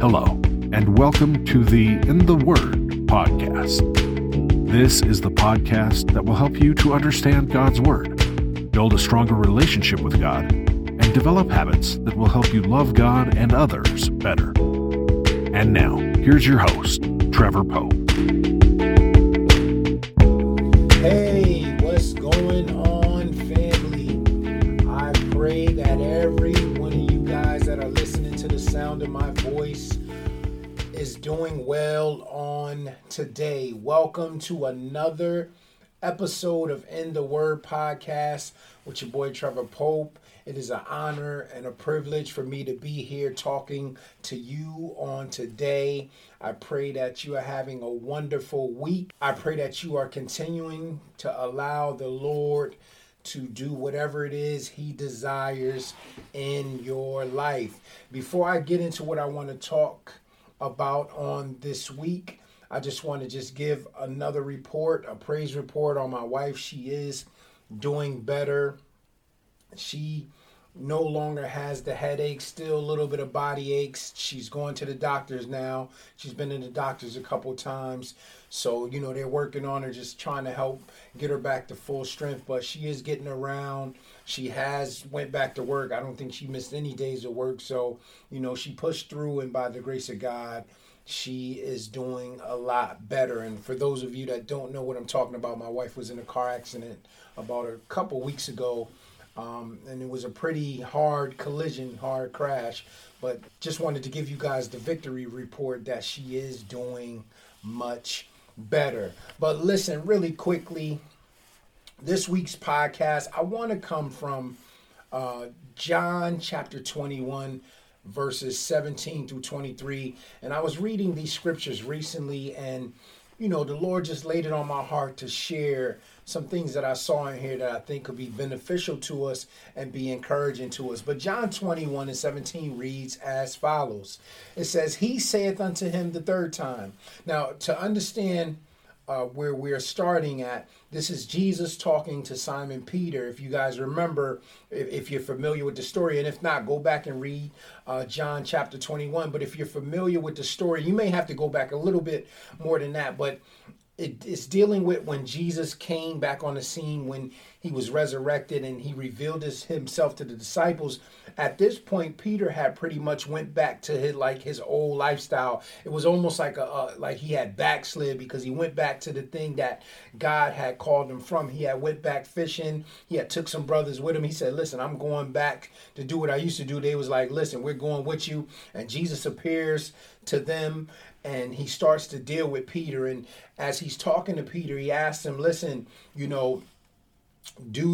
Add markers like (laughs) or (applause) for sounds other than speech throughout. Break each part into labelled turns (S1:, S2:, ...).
S1: Hello, and welcome to the In the Word podcast. This is the podcast that will help you to understand God's Word, build a stronger relationship with God, and develop habits that will help you love God and others better. And now, here's your host, Trevor Pope.
S2: Doing well on today. Welcome to another episode of In the Word podcast with your boy Trevor Pope. It is an honor and a privilege for me to be here talking to you on today. I pray that you are having a wonderful week. I pray that you are continuing to allow the Lord to do whatever it is He desires in your life. Before I get into what I want to talk about on this week, I just want to just give another report, a praise report on my wife. She is doing better. She no longer has the headache, still a little bit of body aches. She's going to the doctors now. She's been in the doctors a couple times. So, you know, they're working on her, just trying to help get her back to full strength. But she is getting around. She has went back to work. I don't think she missed any days of work. So, you know, she pushed through and by the grace of God, she is doing a lot better. And for those of you that don't know what I'm talking about, my wife was in a car accident about a couple weeks ago um, and it was a pretty hard collision, hard crash. But just wanted to give you guys the victory report that she is doing much better. But listen, really quickly, this week's podcast, I want to come from uh, John chapter 21 verses 17 through 23 and i was reading these scriptures recently and you know the lord just laid it on my heart to share some things that I saw in here that I think could be beneficial to us and be encouraging to us. But John 21 and 17 reads as follows It says, He saith unto him the third time. Now, to understand uh, where we're starting at, this is Jesus talking to Simon Peter. If you guys remember, if, if you're familiar with the story, and if not, go back and read uh, John chapter 21. But if you're familiar with the story, you may have to go back a little bit more than that. But it, it's dealing with when Jesus came back on the scene when he was resurrected and he revealed his, himself to the disciples. At this point, Peter had pretty much went back to his like his old lifestyle. It was almost like a uh, like he had backslid because he went back to the thing that God had called him from. He had went back fishing. He had took some brothers with him. He said, "Listen, I'm going back to do what I used to do." They was like, "Listen, we're going with you." And Jesus appears to them and he starts to deal with Peter. And as he's talking to Peter, he asks him, Listen, you know, do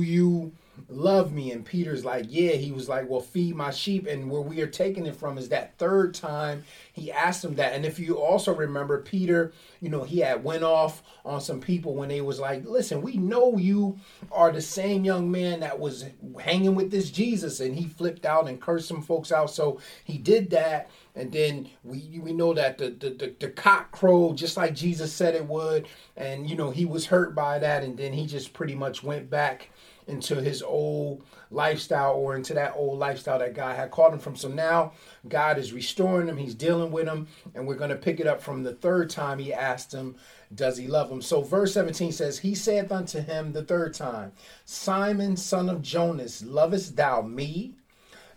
S2: love me? And Peter's like, Yeah. He was like, Well, feed my sheep. And where we are taking it from is that third time he asked him that. And if you also remember, Peter, you know, he had went off on some people when they was like, Listen, we know you are the same young man that was hanging with this Jesus. And he flipped out and cursed some folks out. So he did that and then we we know that the, the the, the cock crowed just like Jesus said it would, and you know he was hurt by that, and then he just pretty much went back into his old lifestyle or into that old lifestyle that God had called him from. So now God is restoring him, he's dealing with him, and we're going to pick it up from the third time he asked him, Does he love him? So verse 17 says, He saith unto him the third time, Simon, son of Jonas, lovest thou me?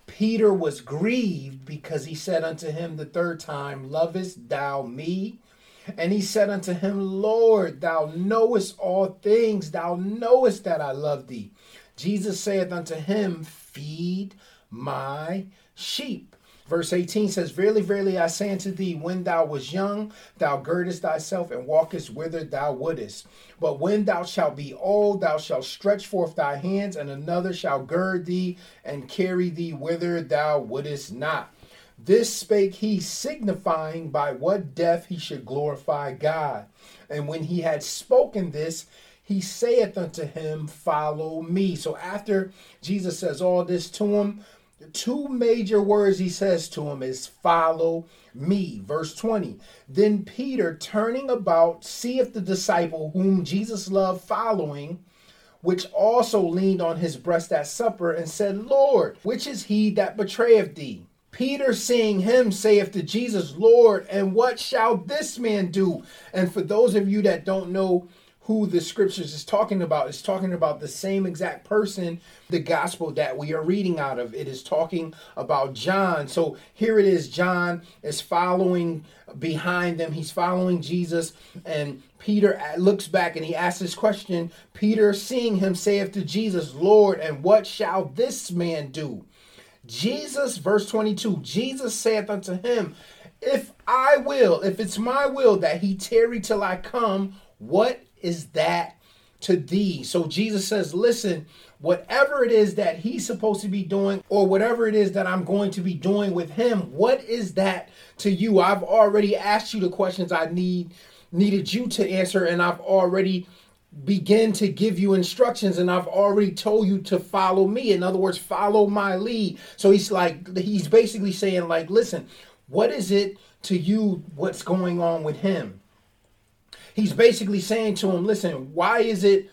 S2: Peter was grieved because he said unto him the third time, Lovest thou me? And he said unto him, Lord, thou knowest all things, thou knowest that I love thee. Jesus saith unto him, Feed my sheep. Verse 18 says, Verily, verily, I say unto thee, when thou wast young, thou girdest thyself and walkest whither thou wouldest. But when thou shalt be old, thou shalt stretch forth thy hands, and another shall gird thee and carry thee whither thou wouldest not. This spake he, signifying by what death he should glorify God. And when he had spoken this, he saith unto him, Follow me. So after Jesus says all this to him, the two major words he says to him is follow me. Verse 20. Then Peter, turning about, seeth the disciple whom Jesus loved following, which also leaned on his breast at supper, and said, Lord, which is he that betrayeth thee? Peter seeing him saith to Jesus, Lord, and what shall this man do? And for those of you that don't know who the scriptures is talking about, is talking about the same exact person, the gospel that we are reading out of. It is talking about John. So here it is, John is following behind them. He's following Jesus, and Peter looks back and he asks this question. Peter, seeing him, saith to Jesus, Lord, and what shall this man do? Jesus, verse 22, Jesus saith unto him, If I will, if it's my will that he tarry till I come, what is that to thee? So Jesus says, Listen, whatever it is that he's supposed to be doing, or whatever it is that I'm going to be doing with him, what is that to you? I've already asked you the questions I need needed you to answer, and I've already begin to give you instructions and I've already told you to follow me. In other words, follow my lead. So he's like he's basically saying like, listen, what is it to you what's going on with him? He's basically saying to him, listen, why is it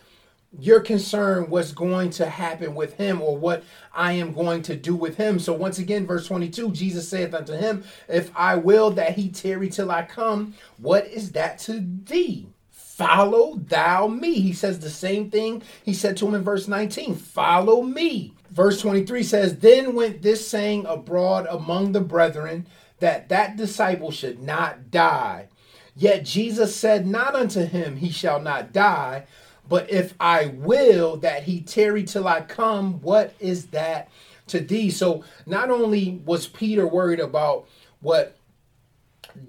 S2: you're concerned what's going to happen with him or what I am going to do with him. So once again, verse 22, Jesus saith unto him, If I will that he tarry till I come, what is that to thee? Follow thou me. He says the same thing he said to him in verse 19 Follow me. Verse 23 says, Then went this saying abroad among the brethren that that disciple should not die. Yet Jesus said not unto him, He shall not die. But if I will that he tarry till I come, what is that to thee? So not only was Peter worried about what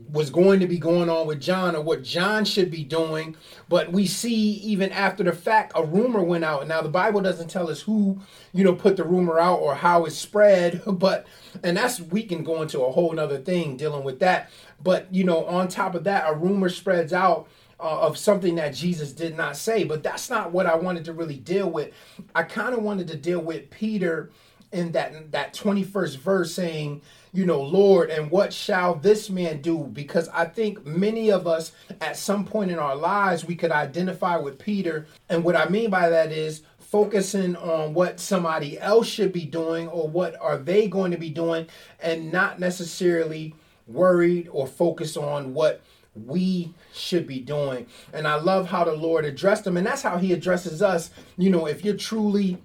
S2: was going to be going on with John or what John should be doing. But we see even after the fact, a rumor went out. Now the Bible doesn't tell us who, you know, put the rumor out or how it spread, (laughs) but and that's we can go into a whole nother thing dealing with that. But you know, on top of that, a rumor spreads out uh, of something that Jesus did not say. But that's not what I wanted to really deal with. I kind of wanted to deal with Peter in that that 21st verse saying you know, Lord, and what shall this man do? Because I think many of us at some point in our lives, we could identify with Peter. And what I mean by that is focusing on what somebody else should be doing or what are they going to be doing and not necessarily worried or focused on what we should be doing. And I love how the Lord addressed them. And that's how he addresses us. You know, if you're truly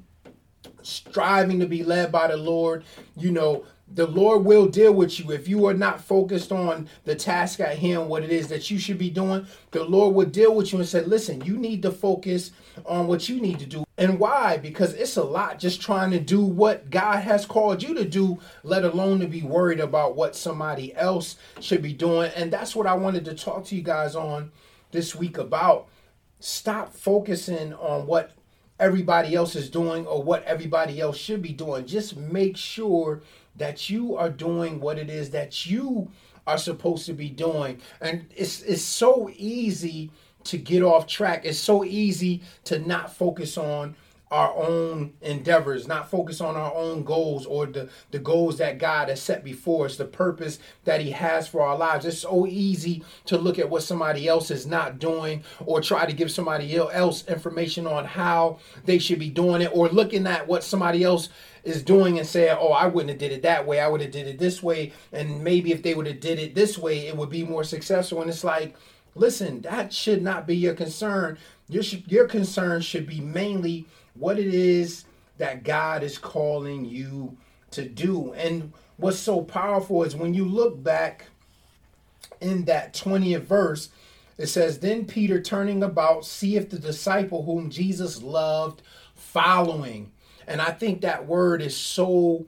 S2: striving to be led by the Lord, you know, the Lord will deal with you. If you are not focused on the task at hand, what it is that you should be doing, the Lord will deal with you and say, listen, you need to focus on what you need to do. And why? Because it's a lot just trying to do what God has called you to do, let alone to be worried about what somebody else should be doing. And that's what I wanted to talk to you guys on this week about. Stop focusing on what everybody else is doing or what everybody else should be doing. Just make sure that you are doing what it is that you are supposed to be doing. And it's it's so easy to get off track. It's so easy to not focus on our own endeavors, not focus on our own goals or the, the goals that God has set before us, the purpose that He has for our lives. It's so easy to look at what somebody else is not doing or try to give somebody else information on how they should be doing it or looking at what somebody else is doing and saying, "Oh, I wouldn't have did it that way. I would have did it this way, and maybe if they would have did it this way, it would be more successful." And it's like, listen, that should not be your concern. Your your concern should be mainly what it is that God is calling you to do. And what's so powerful is when you look back in that 20th verse, it says, Then Peter turning about, seeth the disciple whom Jesus loved following. And I think that word is so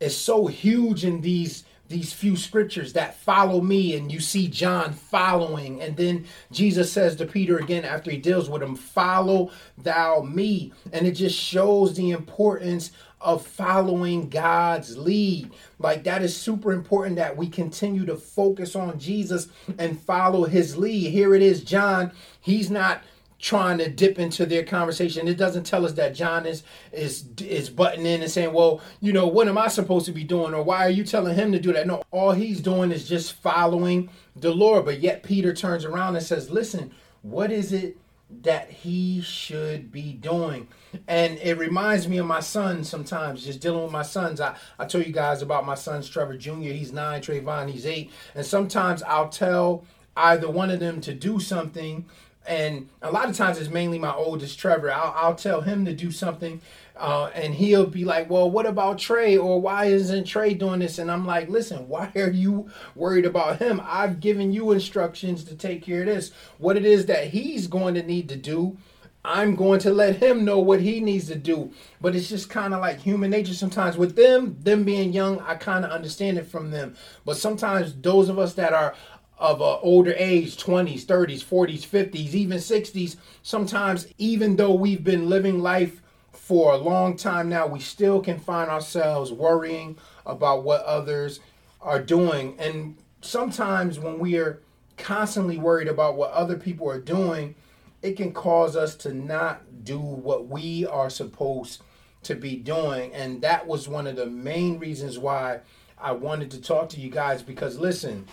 S2: is so huge in these these few scriptures that follow me and you see John following. And then Jesus says to Peter again after he deals with him follow thou me. And it just shows the importance of following God's lead. Like that is super important that we continue to focus on Jesus and follow his lead. Here it is John he's not trying to dip into their conversation. It doesn't tell us that John is is is butting in and saying, "Well, you know, what am I supposed to be doing?" or "Why are you telling him to do that?" No, all he's doing is just following the Lord. But yet Peter turns around and says, "Listen, what is it that he should be doing. And it reminds me of my son sometimes, just dealing with my sons. I, I told you guys about my sons, Trevor Jr., he's nine, Trayvon, he's eight. And sometimes I'll tell either one of them to do something. And a lot of times it's mainly my oldest, Trevor. I'll, I'll tell him to do something. Uh, and he'll be like, Well, what about Trey? Or why isn't Trey doing this? And I'm like, Listen, why (laughs) are you worried about him? I've given you instructions to take care of this. What it is that he's going to need to do, I'm going to let him know what he needs to do. But it's just kind of like human nature sometimes. With them, them being young, I kind of understand it from them. But sometimes those of us that are of an older age 20s 30s 40s 50s even 60s sometimes even though we've been living life for a long time now we still can find ourselves worrying about what others are doing. And sometimes when we are constantly worried about what other people are doing it can cause us to not do what we are supposed to be doing. And that was one of the main reasons why I wanted to talk to you guys because listen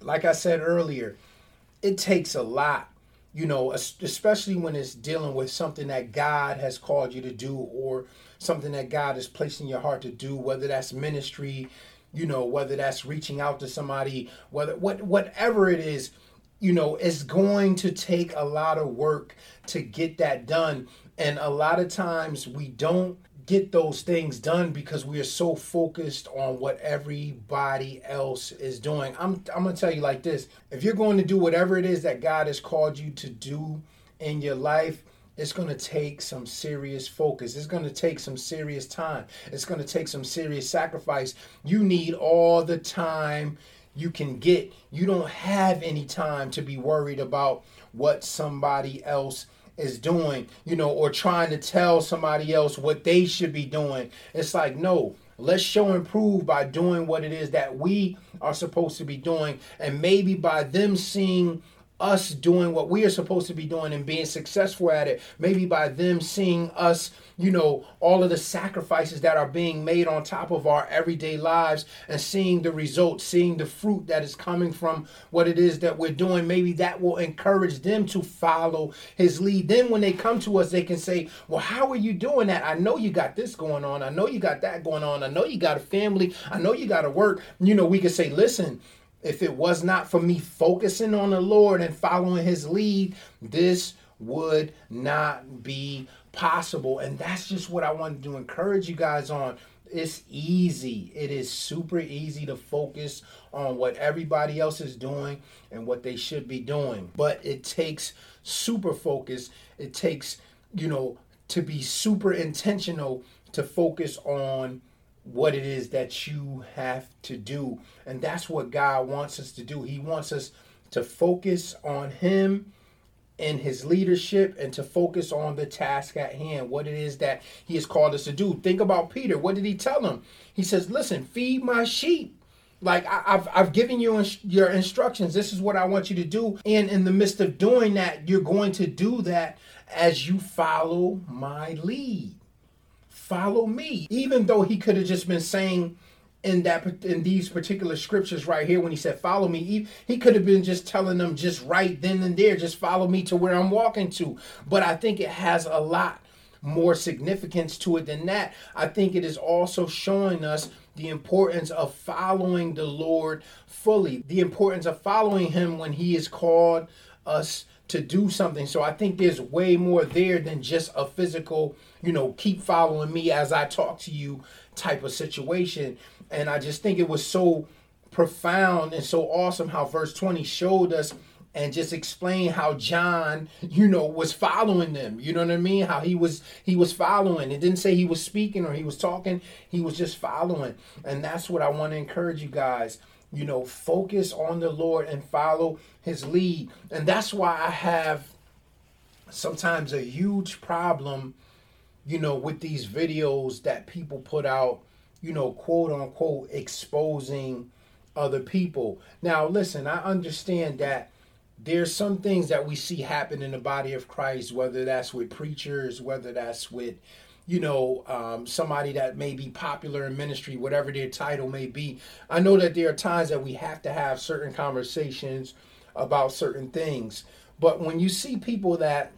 S2: like I said earlier, it takes a lot, you know, especially when it's dealing with something that God has called you to do or something that God has placed in your heart to do, whether that's ministry, you know, whether that's reaching out to somebody, whether what whatever it is, you know, it's going to take a lot of work to get that done. And a lot of times we don't get those things done because we are so focused on what everybody else is doing. I'm I'm going to tell you like this. If you're going to do whatever it is that God has called you to do in your life, it's going to take some serious focus. It's going to take some serious time. It's going to take some serious sacrifice. You need all the time you can get. You don't have any time to be worried about what somebody else is doing, you know, or trying to tell somebody else what they should be doing. It's like, no, let's show and prove by doing what it is that we are supposed to be doing. And maybe by them seeing us doing what we are supposed to be doing and being successful at it, maybe by them seeing us you know, all of the sacrifices that are being made on top of our everyday lives and seeing the results, seeing the fruit that is coming from what it is that we're doing, maybe that will encourage them to follow his lead. Then when they come to us, they can say, Well, how are you doing that? I know you got this going on. I know you got that going on. I know you got a family. I know you got to work. You know, we can say, Listen, if it was not for me focusing on the Lord and following his lead, this would not be possible. And that's just what I wanted to encourage you guys on. It's easy. It is super easy to focus on what everybody else is doing and what they should be doing. But it takes super focus. It takes, you know, to be super intentional to focus on what it is that you have to do. And that's what God wants us to do. He wants us to focus on Him and his leadership and to focus on the task at hand, what it is that he has called us to do. Think about Peter. What did he tell him? He says, Listen, feed my sheep. Like I, have I've given you your instructions. This is what I want you to do. And in the midst of doing that, you're going to do that as you follow my lead. Follow me. Even though he could have just been saying, in that in these particular scriptures right here when he said follow me he, he could have been just telling them just right then and there just follow me to where i'm walking to but i think it has a lot more significance to it than that i think it is also showing us the importance of following the lord fully the importance of following him when he has called us to do something so i think there's way more there than just a physical you know keep following me as i talk to you type of situation and I just think it was so profound and so awesome how verse 20 showed us and just explain how John, you know, was following them. You know what I mean? How he was he was following. It didn't say he was speaking or he was talking. He was just following. And that's what I want to encourage you guys. You know, focus on the Lord and follow his lead. And that's why I have sometimes a huge problem, you know, with these videos that people put out you know, quote unquote, exposing other people. Now, listen, I understand that there's some things that we see happen in the body of Christ, whether that's with preachers, whether that's with, you know, um, somebody that may be popular in ministry, whatever their title may be. I know that there are times that we have to have certain conversations about certain things. But when you see people that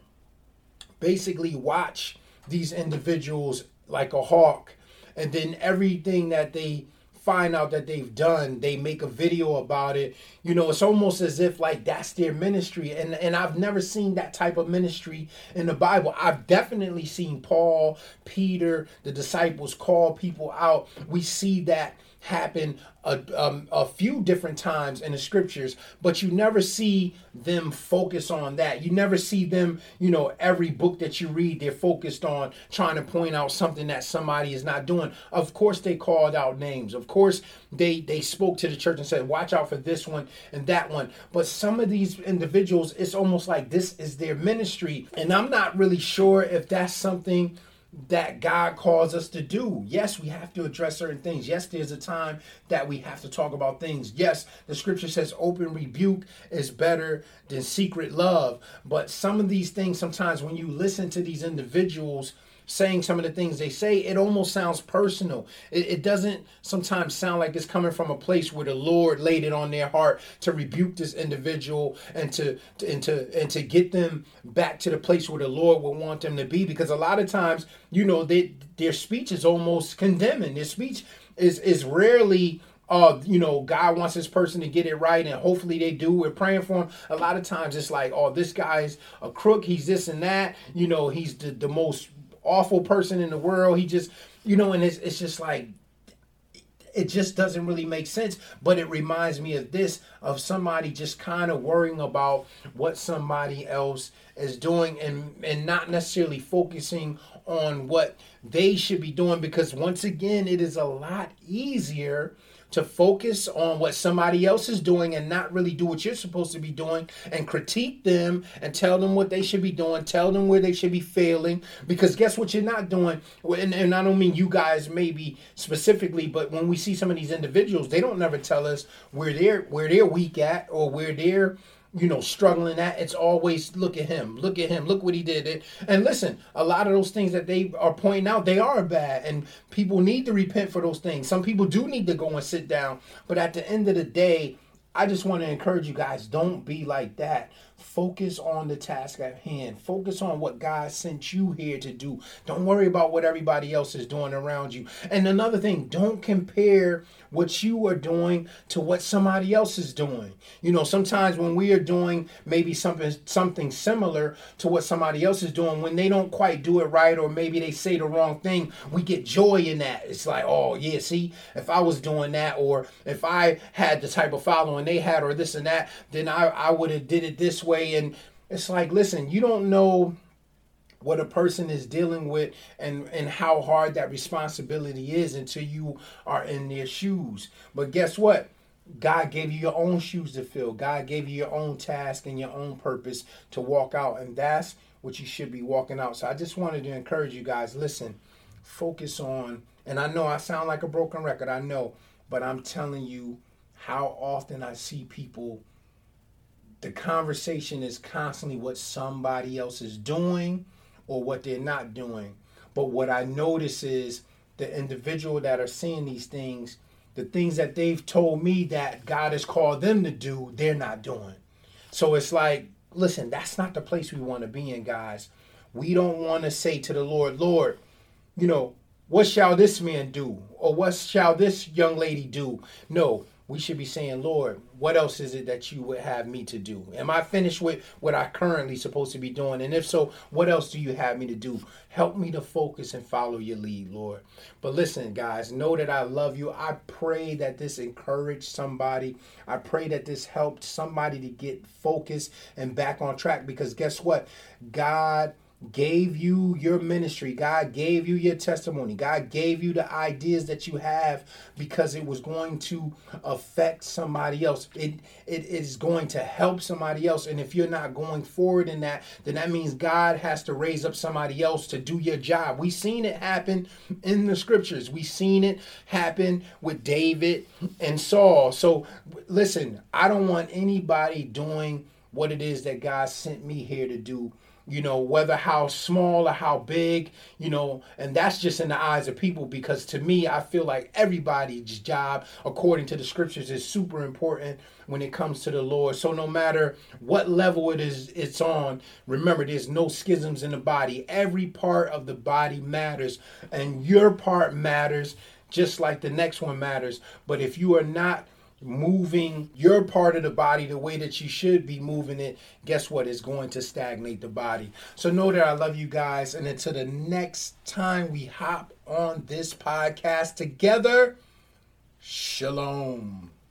S2: basically watch these individuals like a hawk, and then everything that they find out that they've done, they make a video about it. You know, it's almost as if like that's their ministry. And and I've never seen that type of ministry in the Bible. I've definitely seen Paul, Peter, the disciples call people out. We see that happen a, um, a few different times in the scriptures, but you never see them focus on that. You never see them, you know, every book that you read, they're focused on trying to point out something that somebody is not doing. Of course, they called out names. Of course, they they spoke to the church and said, "Watch out for this one and that one." But some of these individuals, it's almost like this is their ministry, and I'm not really sure if that's something that God calls us to do. Yes, we have to address certain things. Yes, there's a time that we have to talk about things. Yes, the scripture says open rebuke is better than secret love. But some of these things, sometimes when you listen to these individuals, saying some of the things they say, it almost sounds personal. It, it, doesn't sometimes sound like it's coming from a place where the Lord laid it on their heart to rebuke this individual and to, and to and to get them back to the place where the Lord would want them to be. Because a lot of times, you know, they, their speech is almost condemning. Their speech is is rarely uh, you know, God wants this person to get it right, and hopefully they do. We're praying for him. A lot of times it's like, oh, this guy's a crook. He's this and that. You know, he's the, the most awful person in the world. He just, you know, and it's, it's just like, it just doesn't really make sense. But it reminds me of this of somebody just kind of worrying about what somebody else is doing and, and not necessarily focusing on what they should be doing because once again, it is a lot easier to focus on what somebody else is doing and not really do what you're supposed to be doing and critique them and tell them what they should be doing, tell them where they should be failing. Because guess what you're not doing? And, and I don't mean you guys maybe specifically, but when we see some of these individuals, they don't never tell us where they're where they're weak at or where they're you know, struggling at. It's always look at him, look at him, look what he did. It, And listen, a lot of those things that they are pointing out, they are bad, and people need to repent for those things. Some people do need to go and sit down, but at the end of the day, I just want to encourage you guys don't be like that. Focus on the task at hand. Focus on what God sent you here to do. Don't worry about what everybody else is doing around you. And another thing, don't compare what you are doing to what somebody else is doing. You know, sometimes when we are doing maybe something something similar to what somebody else is doing, when they don't quite do it right or maybe they say the wrong thing, we get joy in that. It's like, oh yeah, see, if I was doing that or if I had the type of following they had or this and that, then I, I would have did it this way. And it's like, listen, you don't know what a person is dealing with and and how hard that responsibility is until you are in their shoes but guess what God gave you your own shoes to fill. God gave you your own task and your own purpose to walk out. And that's what you should be walking out. So I just wanted to encourage you guys listen, focus on, and I know I sound like a broken record, I know, but I'm telling you how often I see people, the conversation is constantly what somebody else is doing or what they're not doing. But what I notice is the individual that are seeing these things, the things that they've told me that God has called them to do, they're not doing. So it's like, listen, that's not the place we want to be in, guys. We don't want to say to the Lord, Lord, you know, what shall this man do? Or what shall this young lady do? No, we should be saying, Lord, what else is it that you would have me to do? Am I finished with what I currently supposed to be doing? And if so, what else do you have me to do? Help me to focus and follow your lead, Lord. But listen, guys, know that I love you. I pray that this encouraged somebody. I pray that this helped somebody to get focused and back on track because guess what? God gave you your ministry. God gave you your testimony. God gave you the ideas that you have because it was going to affect somebody else. It it is going to help somebody else. And if you're not going forward in that, then that means God has to raise up somebody else to do your job. We've seen it happen in the scriptures. We've seen it happen with David and Saul. So listen, I don't want anybody doing what it is that God sent me here to do you know, whether how small or how big, you know, and that's just in the eyes of people because to me, I feel like everybody's job, according to the scriptures, is super important when it comes to the Lord. So no matter what level it is it's on, remember there's no schisms in the body. Every part of the body matters, and your part matters just like the next one matters. But if you are not moving your part of the body the way that you should be moving it, guess what? It's going to stagnate the body. So know that I love you guys. And until the next time we hop on this podcast together, shalom.